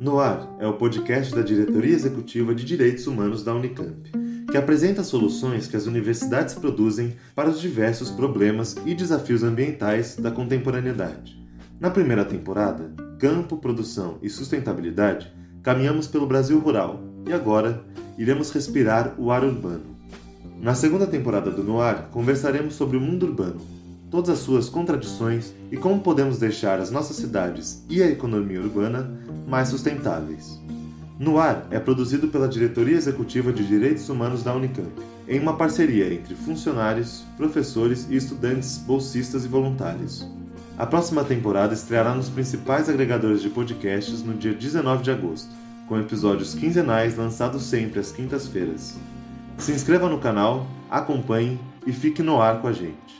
No Ar é o podcast da Diretoria Executiva de Direitos Humanos da Unicamp, que apresenta soluções que as universidades produzem para os diversos problemas e desafios ambientais da contemporaneidade. Na primeira temporada, Campo, Produção e Sustentabilidade, caminhamos pelo Brasil rural e agora iremos respirar o ar urbano. Na segunda temporada do Noir, conversaremos sobre o mundo urbano, todas as suas contradições e como podemos deixar as nossas cidades e a economia urbana mais sustentáveis. No Ar é produzido pela Diretoria Executiva de Direitos Humanos da Unicamp, em uma parceria entre funcionários, professores e estudantes, bolsistas e voluntários. A próxima temporada estreará nos principais agregadores de podcasts no dia 19 de agosto, com episódios quinzenais lançados sempre às quintas-feiras. Se inscreva no canal, acompanhe e fique no ar com a gente.